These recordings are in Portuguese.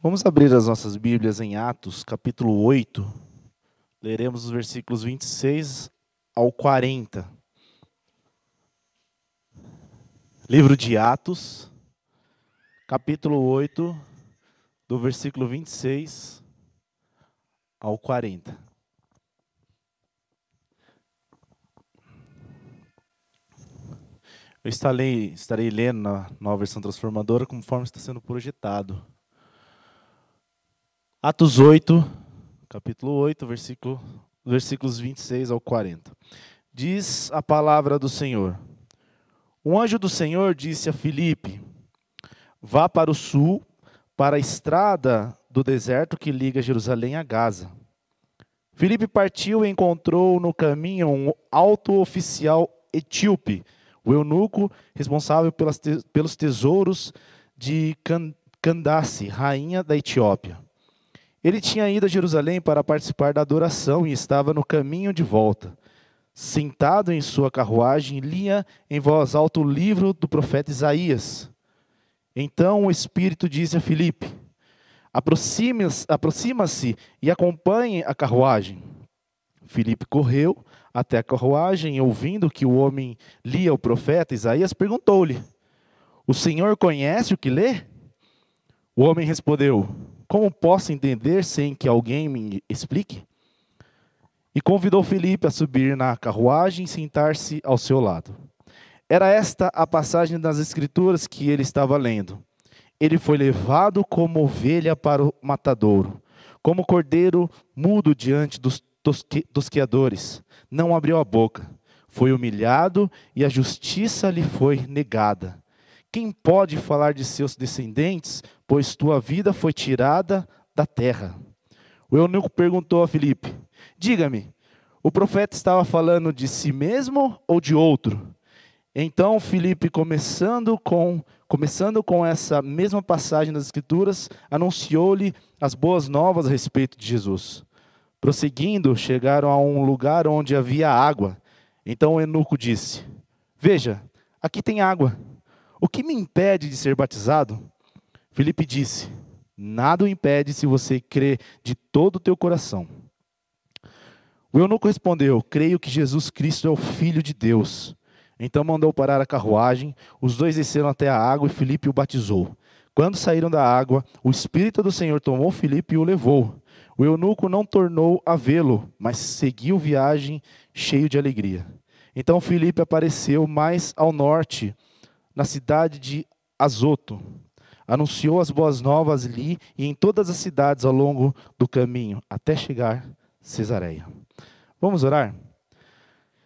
Vamos abrir as nossas Bíblias em Atos, capítulo 8. Leremos os versículos 26 ao 40. Livro de Atos, capítulo 8, do versículo 26 ao 40. Eu estarei, estarei lendo na nova versão transformadora conforme está sendo projetado. Atos 8, capítulo 8, versículo, versículos 26 ao 40. Diz a palavra do Senhor. Um anjo do Senhor disse a Filipe: Vá para o sul, para a estrada do deserto que liga Jerusalém a Gaza. Filipe partiu e encontrou no caminho um alto oficial etíope o eunuco responsável pelas pelos tesouros de Candace, rainha da Etiópia. Ele tinha ido a Jerusalém para participar da adoração e estava no caminho de volta. Sentado em sua carruagem, lia em voz alta o livro do profeta Isaías. Então o Espírito disse a Filipe: Aproxima-se aproxima e acompanhe a carruagem. Filipe correu até a carruagem, ouvindo que o homem lia o profeta Isaías, perguntou-lhe: O senhor conhece o que lê? O homem respondeu: Como posso entender sem que alguém me explique? E convidou Felipe a subir na carruagem e sentar-se ao seu lado. Era esta a passagem das Escrituras que ele estava lendo. Ele foi levado como ovelha para o matadouro, como cordeiro mudo diante dos tosqueadores não abriu a boca. Foi humilhado e a justiça lhe foi negada. Quem pode falar de seus descendentes, pois tua vida foi tirada da terra? O eunuco perguntou a Filipe: Diga-me, o profeta estava falando de si mesmo ou de outro? Então Filipe, começando com, começando com essa mesma passagem das Escrituras, anunciou-lhe as boas novas a respeito de Jesus. Prosseguindo, chegaram a um lugar onde havia água. Então o eunuco disse: Veja, aqui tem água. O que me impede de ser batizado? Filipe disse: Nada o impede se você crê de todo o teu coração. O eunuco respondeu: Creio que Jesus Cristo é o Filho de Deus. Então mandou parar a carruagem, os dois desceram até a água e Filipe o batizou. Quando saíram da água, o Espírito do Senhor tomou Filipe e o levou. O eunuco não tornou a vê-lo, mas seguiu viagem cheio de alegria. Então Filipe apareceu mais ao norte, na cidade de Azoto. Anunciou as boas novas ali e em todas as cidades ao longo do caminho, até chegar Cesareia. Vamos orar?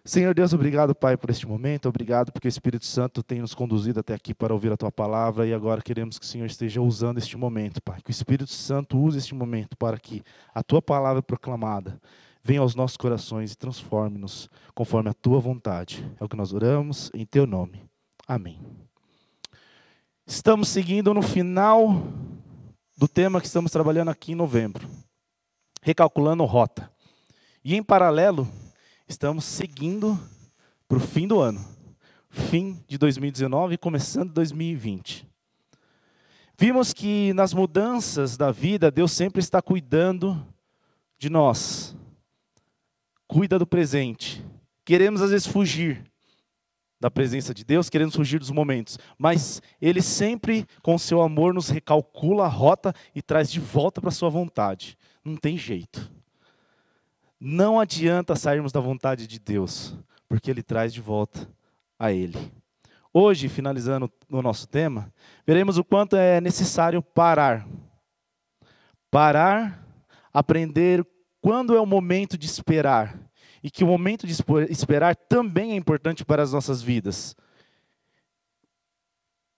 Senhor Deus, obrigado, Pai, por este momento. Obrigado porque o Espírito Santo tem nos conduzido até aqui para ouvir a tua palavra e agora queremos que o Senhor esteja usando este momento, Pai. Que o Espírito Santo use este momento para que a tua palavra proclamada venha aos nossos corações e transforme-nos conforme a tua vontade. É o que nós oramos em teu nome. Amém. Estamos seguindo no final do tema que estamos trabalhando aqui em novembro, recalculando rota. E em paralelo, estamos seguindo para o fim do ano. Fim de 2019 e começando 2020. Vimos que nas mudanças da vida, Deus sempre está cuidando de nós. Cuida do presente. Queremos às vezes fugir da presença de Deus, queremos fugir dos momentos, mas Ele sempre, com seu amor, nos recalcula a rota e traz de volta para a sua vontade. Não tem jeito. Não adianta sairmos da vontade de Deus, porque Ele traz de volta a Ele. Hoje, finalizando o nosso tema, veremos o quanto é necessário parar. Parar, aprender quando é o momento de esperar. E que o momento de esperar também é importante para as nossas vidas.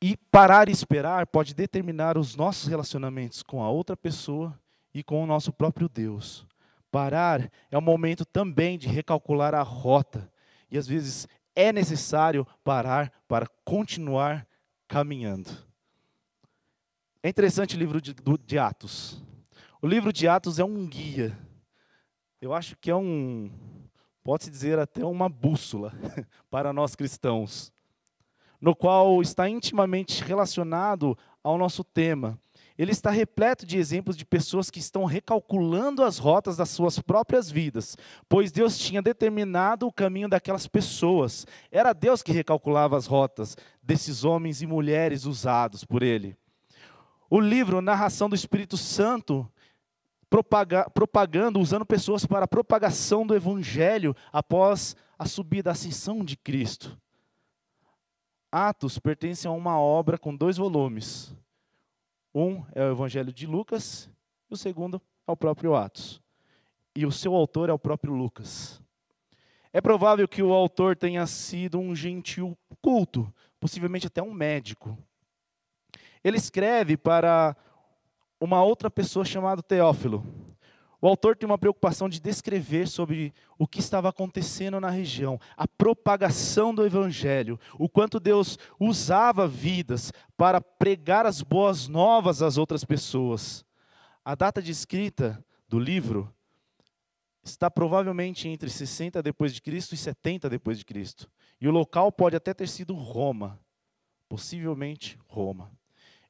E parar e esperar pode determinar os nossos relacionamentos com a outra pessoa e com o nosso próprio Deus. Parar é o momento também de recalcular a rota. E às vezes é necessário parar para continuar caminhando. É interessante o livro de, de Atos. O livro de Atos é um guia. Eu acho que é um, pode-se dizer até uma bússola para nós cristãos, no qual está intimamente relacionado ao nosso tema, ele está repleto de exemplos de pessoas que estão recalculando as rotas das suas próprias vidas, pois Deus tinha determinado o caminho daquelas pessoas. Era Deus que recalculava as rotas desses homens e mulheres usados por Ele. O livro Narração do Espírito Santo, propaga, propagando, usando pessoas para a propagação do Evangelho após a subida, a ascensão de Cristo. Atos pertence a uma obra com dois volumes um é o Evangelho de Lucas e o segundo é o próprio Atos. E o seu autor é o próprio Lucas. É provável que o autor tenha sido um gentil culto, possivelmente até um médico. Ele escreve para uma outra pessoa chamada Teófilo. O autor tem uma preocupação de descrever sobre o que estava acontecendo na região, a propagação do evangelho, o quanto Deus usava vidas para pregar as boas novas às outras pessoas. A data de escrita do livro está provavelmente entre 60 depois de Cristo e 70 depois de Cristo. E o local pode até ter sido Roma, possivelmente Roma.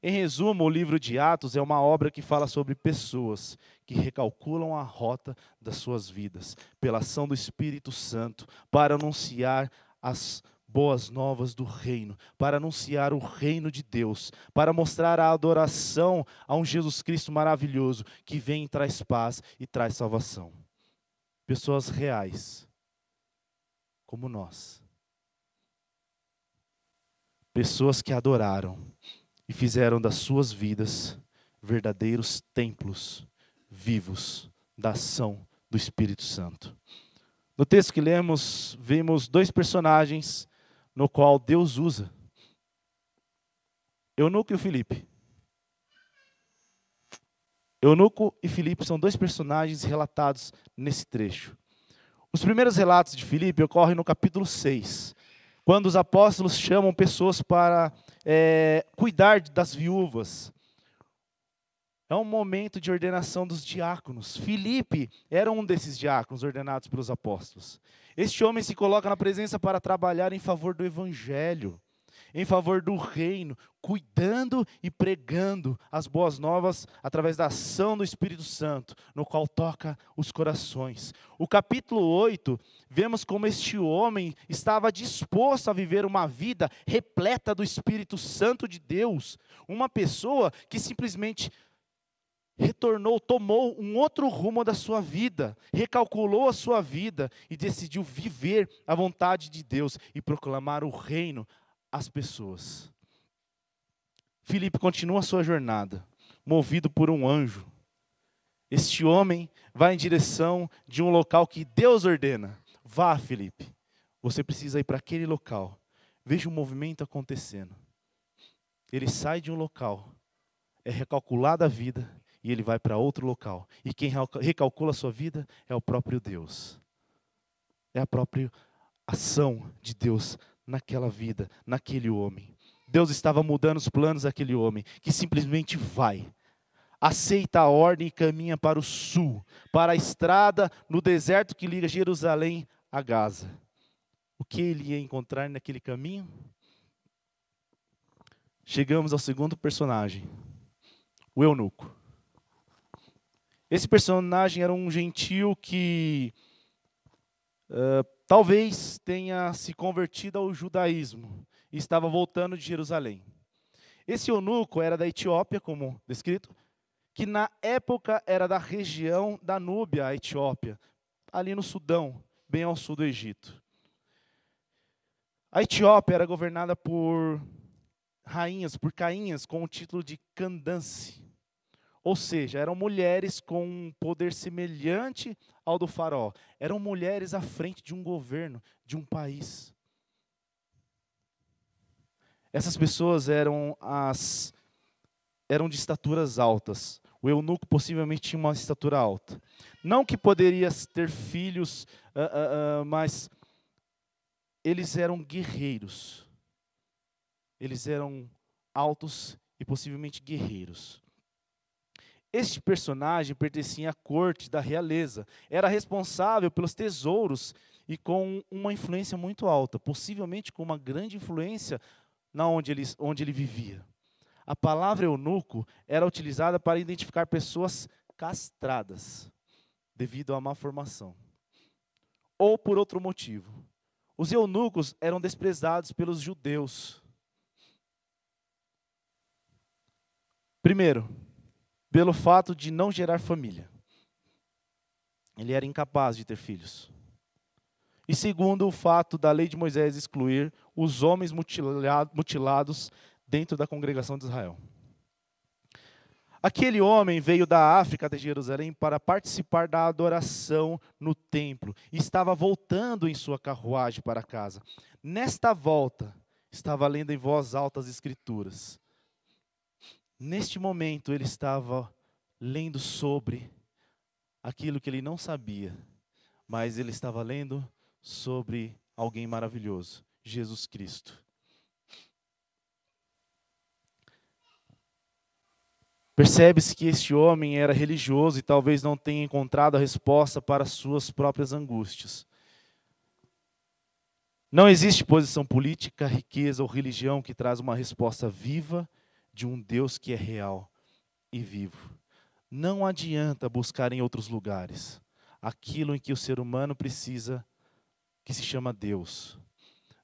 Em resumo, o livro de Atos é uma obra que fala sobre pessoas que recalculam a rota das suas vidas, pela ação do Espírito Santo, para anunciar as boas novas do reino, para anunciar o reino de Deus, para mostrar a adoração a um Jesus Cristo maravilhoso que vem e traz paz e traz salvação. Pessoas reais, como nós. Pessoas que adoraram e fizeram das suas vidas verdadeiros templos vivos da ação do Espírito Santo. No texto que lemos, vemos dois personagens no qual Deus usa. Eunuco e o Filipe. Eunuco e Filipe são dois personagens relatados nesse trecho. Os primeiros relatos de Filipe ocorrem no capítulo 6, quando os apóstolos chamam pessoas para é, cuidar das viúvas. É um momento de ordenação dos diáconos. Filipe era um desses diáconos ordenados pelos apóstolos. Este homem se coloca na presença para trabalhar em favor do evangelho em favor do reino, cuidando e pregando as boas novas através da ação do Espírito Santo, no qual toca os corações. O capítulo 8, vemos como este homem estava disposto a viver uma vida repleta do Espírito Santo de Deus, uma pessoa que simplesmente retornou, tomou um outro rumo da sua vida, recalculou a sua vida e decidiu viver a vontade de Deus e proclamar o reino as pessoas. Filipe continua a sua jornada, movido por um anjo. Este homem vai em direção de um local que Deus ordena. Vá, Filipe. Você precisa ir para aquele local. Veja o movimento acontecendo. Ele sai de um local, é recalculada a vida e ele vai para outro local. E quem recalcula a sua vida é o próprio Deus. É a própria ação de Deus naquela vida, naquele homem. Deus estava mudando os planos daquele homem, que simplesmente vai, aceita a ordem e caminha para o sul, para a estrada no deserto que liga Jerusalém a Gaza. O que ele ia encontrar naquele caminho? Chegamos ao segundo personagem, o eunuco. Esse personagem era um gentil que uh, talvez tenha se convertido ao judaísmo e estava voltando de Jerusalém. Esse eunuco era da Etiópia, como descrito, que na época era da região da Núbia, a Etiópia, ali no Sudão, bem ao sul do Egito. A Etiópia era governada por rainhas, por cainhas, com o título de Candace. Ou seja, eram mulheres com um poder semelhante ao do faraó. Eram mulheres à frente de um governo, de um país. Essas pessoas eram as eram de estaturas altas. O eunuco possivelmente tinha uma estatura alta. Não que poderia ter filhos, uh, uh, uh, mas eles eram guerreiros. Eles eram altos e possivelmente guerreiros. Este personagem pertencia à corte da realeza, era responsável pelos tesouros e com uma influência muito alta, possivelmente com uma grande influência na onde ele, onde ele vivia. A palavra eunuco era utilizada para identificar pessoas castradas devido à má formação ou por outro motivo. Os eunucos eram desprezados pelos judeus. Primeiro, pelo fato de não gerar família. Ele era incapaz de ter filhos. E segundo, o fato da lei de Moisés excluir os homens mutilados dentro da congregação de Israel. Aquele homem veio da África de Jerusalém para participar da adoração no templo e estava voltando em sua carruagem para casa. Nesta volta, estava lendo em voz alta as Escrituras. Neste momento, ele estava lendo sobre aquilo que ele não sabia, mas ele estava lendo sobre alguém maravilhoso, Jesus Cristo. Percebe-se que este homem era religioso e talvez não tenha encontrado a resposta para suas próprias angústias. Não existe posição política, riqueza ou religião que traz uma resposta viva de um Deus que é real e vivo. Não adianta buscar em outros lugares aquilo em que o ser humano precisa, que se chama Deus.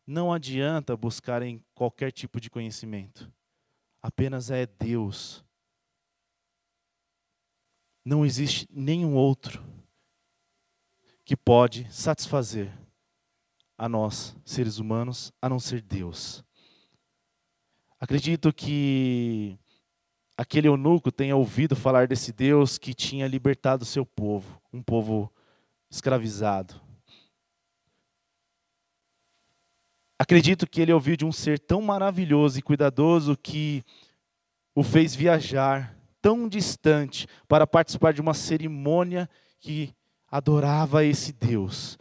Não adianta buscar em qualquer tipo de conhecimento. Apenas é Deus não existe nenhum outro que pode satisfazer a nós, seres humanos, a não ser Deus. Acredito que aquele eunuco tenha ouvido falar desse Deus que tinha libertado seu povo, um povo escravizado. Acredito que ele ouviu de um ser tão maravilhoso e cuidadoso que o fez viajar tão distante para participar de uma cerimônia que adorava esse Deus.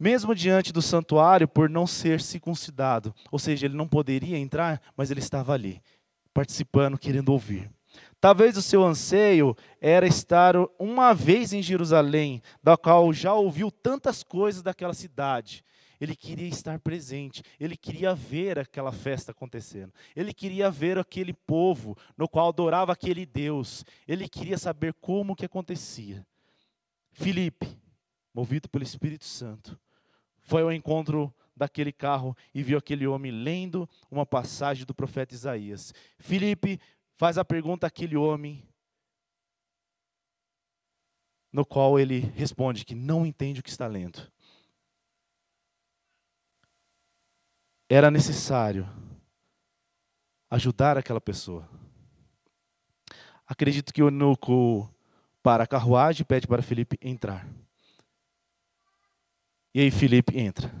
Mesmo diante do santuário, por não ser circuncidado, ou seja, ele não poderia entrar, mas ele estava ali, participando, querendo ouvir. Talvez o seu anseio era estar uma vez em Jerusalém, da qual já ouviu tantas coisas daquela cidade, ele queria estar presente, ele queria ver aquela festa acontecendo, ele queria ver aquele povo no qual adorava aquele Deus, ele queria saber como que acontecia. Filipe, movido pelo Espírito Santo, foi ao encontro daquele carro e viu aquele homem lendo uma passagem do profeta Isaías. Filipe faz a pergunta àquele homem, no qual ele responde que não entende o que está lendo. era necessário ajudar aquela pessoa. Acredito que o eunuco para a carruagem pede para Felipe entrar. E aí Felipe entra.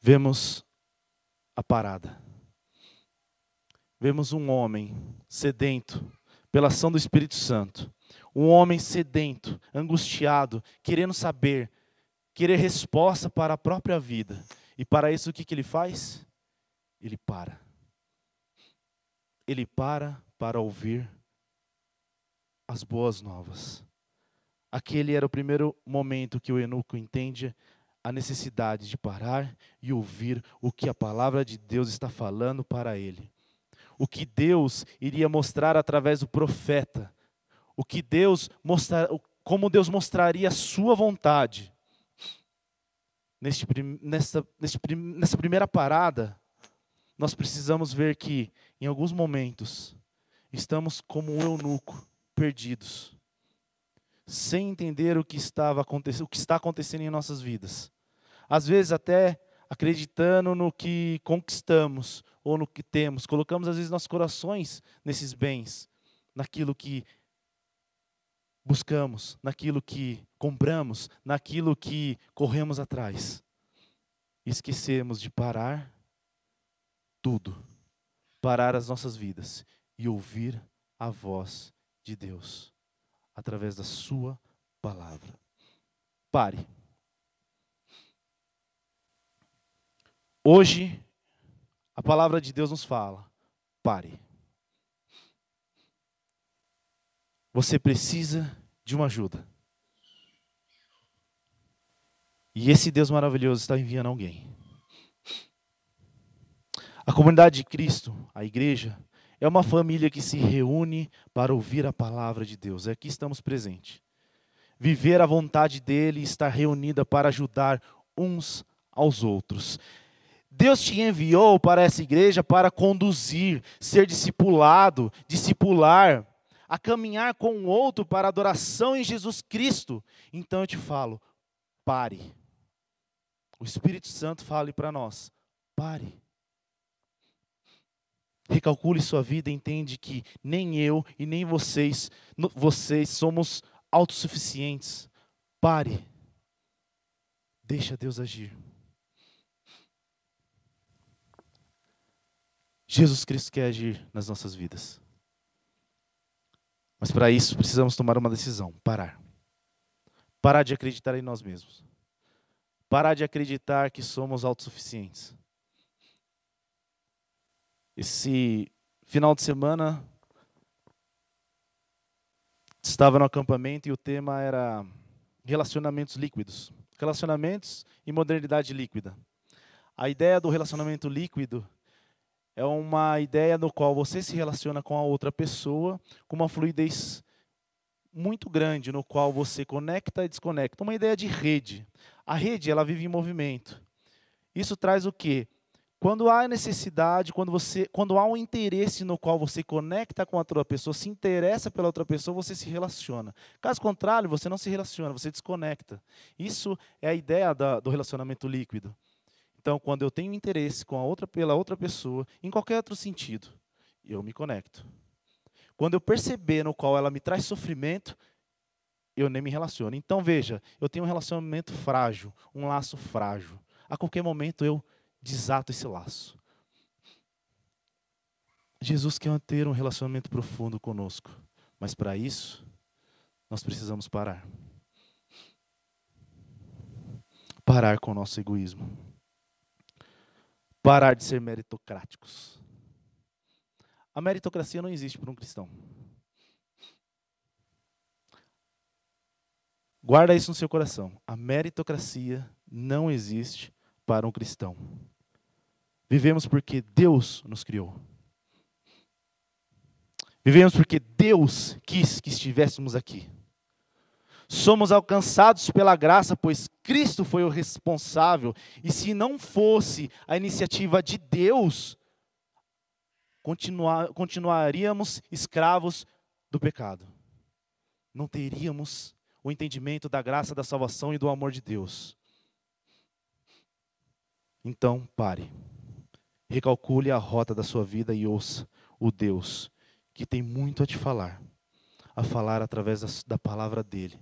Vemos a parada. Vemos um homem sedento pela ação do Espírito Santo. Um homem sedento, angustiado, querendo saber, querer resposta para a própria vida. E para isso o que, que ele faz? Ele para. Ele para para ouvir as boas novas. Aquele era o primeiro momento que o eunuco entende a necessidade de parar e ouvir o que a palavra de Deus está falando para ele. O que Deus iria mostrar através do profeta. O que Deus mostrar, como Deus mostraria a sua vontade neste, nessa, nessa primeira parada, nós precisamos ver que, em alguns momentos, estamos como um eunuco, perdidos, sem entender o que, estava acontecendo, o que está acontecendo em nossas vidas. Às vezes, até acreditando no que conquistamos ou no que temos, colocamos às vezes nossos corações nesses bens, naquilo que buscamos, naquilo que compramos, naquilo que corremos atrás. Esquecemos de parar tudo, parar as nossas vidas e ouvir a voz de Deus através da Sua palavra. Pare. Hoje, a palavra de Deus nos fala: pare. Você precisa de uma ajuda. E esse Deus maravilhoso está enviando alguém. A comunidade de Cristo, a igreja, é uma família que se reúne para ouvir a palavra de Deus. É aqui estamos presentes. Viver a vontade dele e estar reunida para ajudar uns aos outros. Deus te enviou para essa igreja para conduzir, ser discipulado, discipular, a caminhar com o outro para adoração em Jesus Cristo. Então eu te falo, pare. O Espírito Santo fale para nós, pare. Recalcule sua vida e entende que nem eu e nem vocês, vocês somos autossuficientes. Pare. Deixa Deus agir. Jesus Cristo quer agir nas nossas vidas. Mas para isso precisamos tomar uma decisão: parar. Parar de acreditar em nós mesmos. Parar de acreditar que somos autossuficientes. Esse final de semana estava no acampamento e o tema era relacionamentos líquidos. Relacionamentos e modernidade líquida. A ideia do relacionamento líquido é uma ideia no qual você se relaciona com a outra pessoa com uma fluidez muito grande, no qual você conecta e desconecta. Uma ideia de rede. A rede, ela vive em movimento. Isso traz o quê? Quando há necessidade, quando, você, quando há um interesse no qual você conecta com a outra pessoa, se interessa pela outra pessoa, você se relaciona. Caso contrário, você não se relaciona, você desconecta. Isso é a ideia da, do relacionamento líquido. Então, quando eu tenho interesse com a outra, pela outra pessoa, em qualquer outro sentido, eu me conecto. Quando eu perceber no qual ela me traz sofrimento, eu nem me relaciono. Então, veja, eu tenho um relacionamento frágil, um laço frágil. A qualquer momento eu desato esse laço. Jesus quer ter um relacionamento profundo conosco, mas para isso, nós precisamos parar. Parar com o nosso egoísmo. Parar de ser meritocráticos. A meritocracia não existe para um cristão. Guarda isso no seu coração. A meritocracia não existe para um cristão. Vivemos porque Deus nos criou. Vivemos porque Deus quis que estivéssemos aqui. Somos alcançados pela graça, pois Cristo foi o responsável. E se não fosse a iniciativa de Deus, continuar, continuaríamos escravos do pecado. Não teríamos o entendimento da graça, da salvação e do amor de Deus. Então, pare. Recalcule a rota da sua vida e ouça o Deus que tem muito a te falar, a falar através da, da palavra dele,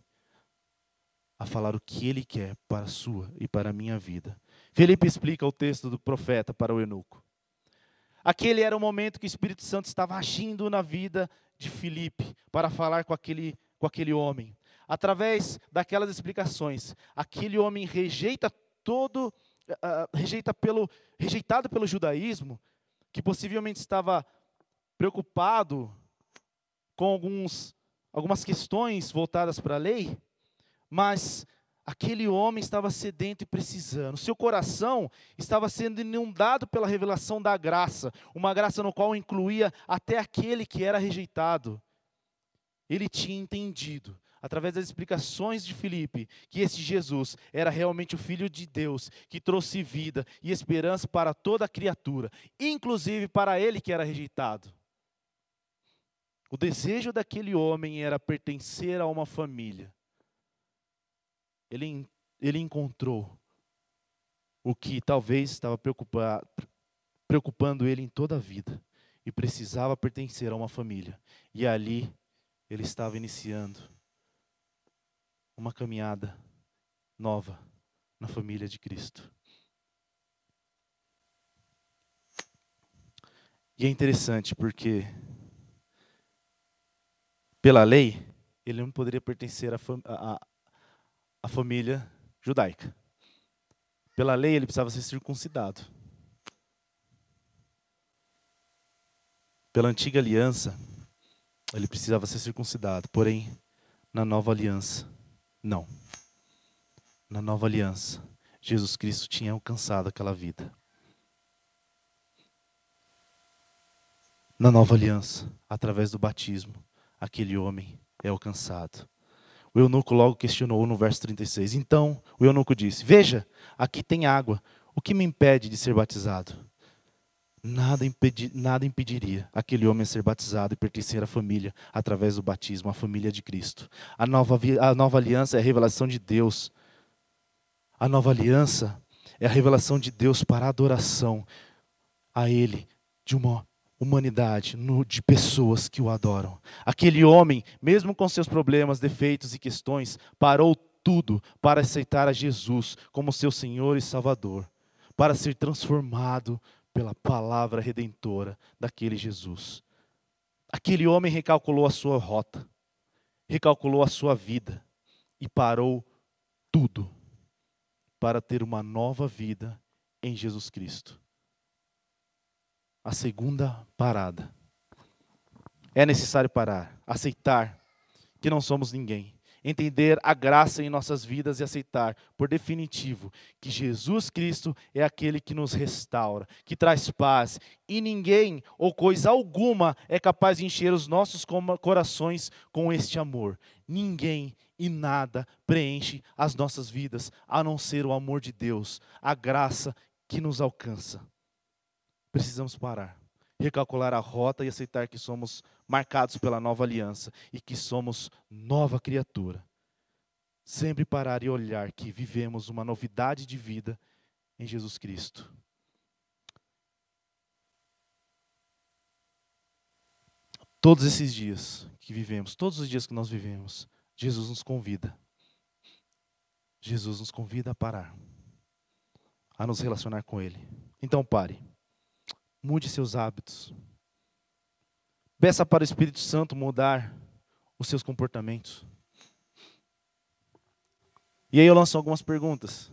a falar o que ele quer para a sua e para a minha vida. Felipe explica o texto do profeta para o eunuco. Aquele era o momento que o Espírito Santo estava agindo na vida de Felipe para falar com aquele, com aquele homem. Através daquelas explicações, aquele homem rejeita todo uh, rejeita pelo, rejeitado pelo judaísmo, que possivelmente estava preocupado com alguns, algumas questões voltadas para a lei, mas aquele homem estava sedento e precisando. Seu coração estava sendo inundado pela revelação da graça, uma graça no qual incluía até aquele que era rejeitado. Ele tinha entendido através das explicações de Filipe, que esse Jesus era realmente o Filho de Deus, que trouxe vida e esperança para toda a criatura, inclusive para ele que era rejeitado. O desejo daquele homem era pertencer a uma família. Ele, ele encontrou o que talvez estava preocupando ele em toda a vida e precisava pertencer a uma família. E ali ele estava iniciando uma caminhada nova na família de Cristo. E é interessante porque, pela lei, ele não poderia pertencer à, fam à família judaica. Pela lei, ele precisava ser circuncidado. Pela antiga aliança, ele precisava ser circuncidado. Porém, na nova aliança, não. Na nova aliança, Jesus Cristo tinha alcançado aquela vida. Na nova aliança, através do batismo, aquele homem é alcançado. O eunuco logo questionou no verso 36. Então o eunuco disse: Veja, aqui tem água. O que me impede de ser batizado? Nada, impedi, nada impediria aquele homem ser batizado e pertencer à família através do batismo, à família de Cristo. A nova, a nova aliança é a revelação de Deus. A nova aliança é a revelação de Deus para a adoração a Ele de uma humanidade, de pessoas que o adoram. Aquele homem, mesmo com seus problemas, defeitos e questões, parou tudo para aceitar a Jesus como seu Senhor e Salvador, para ser transformado pela palavra redentora daquele Jesus. Aquele homem recalculou a sua rota, recalculou a sua vida e parou tudo para ter uma nova vida em Jesus Cristo a segunda parada. É necessário parar, aceitar que não somos ninguém, entender a graça em nossas vidas e aceitar, por definitivo, que Jesus Cristo é aquele que nos restaura, que traz paz, e ninguém ou coisa alguma é capaz de encher os nossos corações com este amor. Ninguém e nada preenche as nossas vidas a não ser o amor de Deus, a graça que nos alcança. Precisamos parar, recalcular a rota e aceitar que somos marcados pela nova aliança e que somos nova criatura. Sempre parar e olhar que vivemos uma novidade de vida em Jesus Cristo. Todos esses dias que vivemos, todos os dias que nós vivemos, Jesus nos convida. Jesus nos convida a parar, a nos relacionar com Ele. Então pare. Mude seus hábitos. Peça para o Espírito Santo mudar os seus comportamentos. E aí eu lanço algumas perguntas.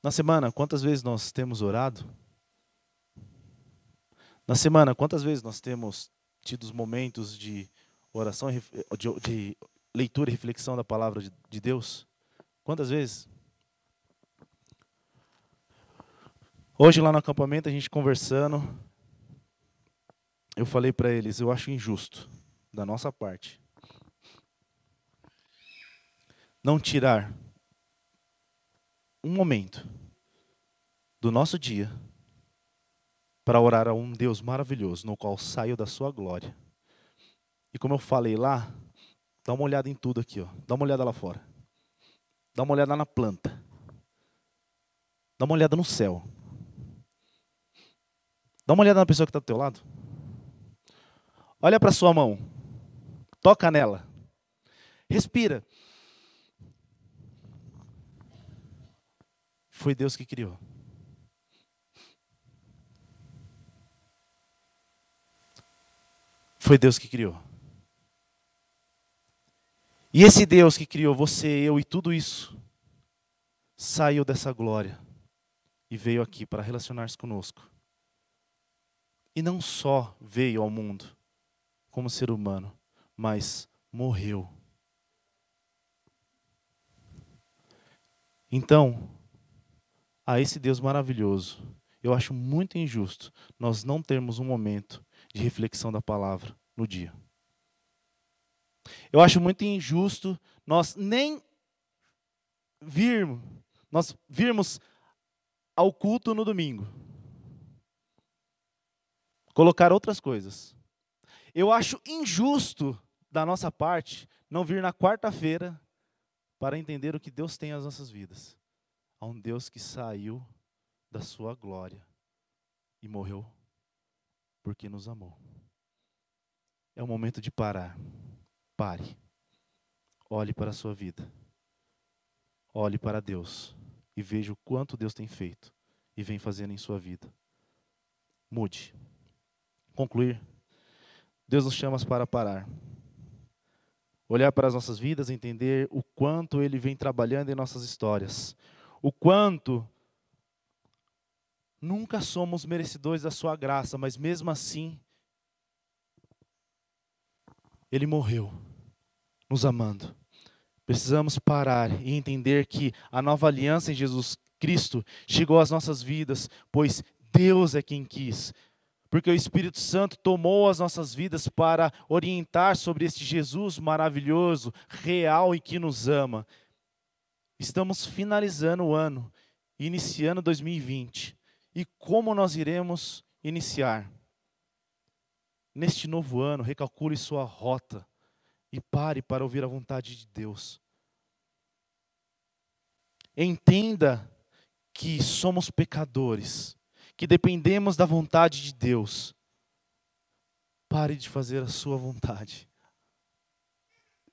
Na semana, quantas vezes nós temos orado? Na semana, quantas vezes nós temos tido os momentos de oração, de, leitura e reflexão da palavra de Deus? Quantas vezes? Hoje lá no acampamento a gente conversando, eu falei para eles, eu acho injusto da nossa parte não tirar um momento do nosso dia para orar a um Deus maravilhoso, no qual saio da sua glória. E como eu falei lá, dá uma olhada em tudo aqui, ó. Dá uma olhada lá fora. Dá uma olhada na planta. Dá uma olhada no céu. Dá uma olhada na pessoa que está do teu lado. Olha para sua mão. Toca nela. Respira. Foi Deus que criou. Foi Deus que criou. E esse Deus que criou você, eu e tudo isso, saiu dessa glória e veio aqui para relacionar-se conosco. E não só veio ao mundo como ser humano, mas morreu. Então, a esse Deus maravilhoso, eu acho muito injusto nós não termos um momento de reflexão da palavra no dia. Eu acho muito injusto nós nem virmos, nós virmos ao culto no domingo colocar outras coisas. Eu acho injusto da nossa parte não vir na quarta-feira para entender o que Deus tem nas nossas vidas. Há um Deus que saiu da sua glória e morreu porque nos amou. É o momento de parar. Pare. Olhe para a sua vida. Olhe para Deus e veja o quanto Deus tem feito e vem fazendo em sua vida. mude. Concluir. Deus nos chama para parar. Olhar para as nossas vidas, entender o quanto Ele vem trabalhando em nossas histórias. O quanto nunca somos merecedores da Sua graça, mas mesmo assim, Ele morreu, nos amando. Precisamos parar e entender que a nova aliança em Jesus Cristo chegou às nossas vidas, pois Deus é quem quis. Porque o Espírito Santo tomou as nossas vidas para orientar sobre este Jesus maravilhoso, real e que nos ama. Estamos finalizando o ano, iniciando 2020. E como nós iremos iniciar? Neste novo ano, recalcule sua rota e pare para ouvir a vontade de Deus. Entenda que somos pecadores, que dependemos da vontade de Deus. Pare de fazer a sua vontade.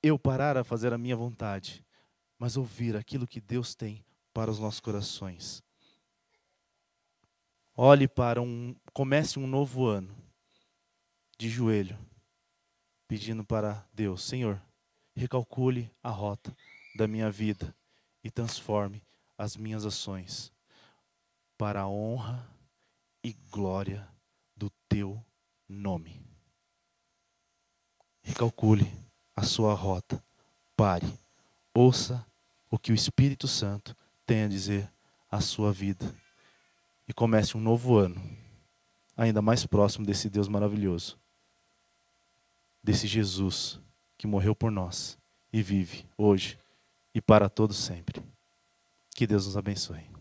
Eu parar a fazer a minha vontade, mas ouvir aquilo que Deus tem para os nossos corações. Olhe para um, comece um novo ano de joelho, pedindo para Deus, Senhor, recalcule a rota da minha vida e transforme as minhas ações para a honra e glória do teu nome. Recalcule a sua rota. Pare. Ouça o que o Espírito Santo tem a dizer à sua vida. E comece um novo ano, ainda mais próximo desse Deus maravilhoso, desse Jesus que morreu por nós e vive hoje e para todos sempre. Que Deus nos abençoe.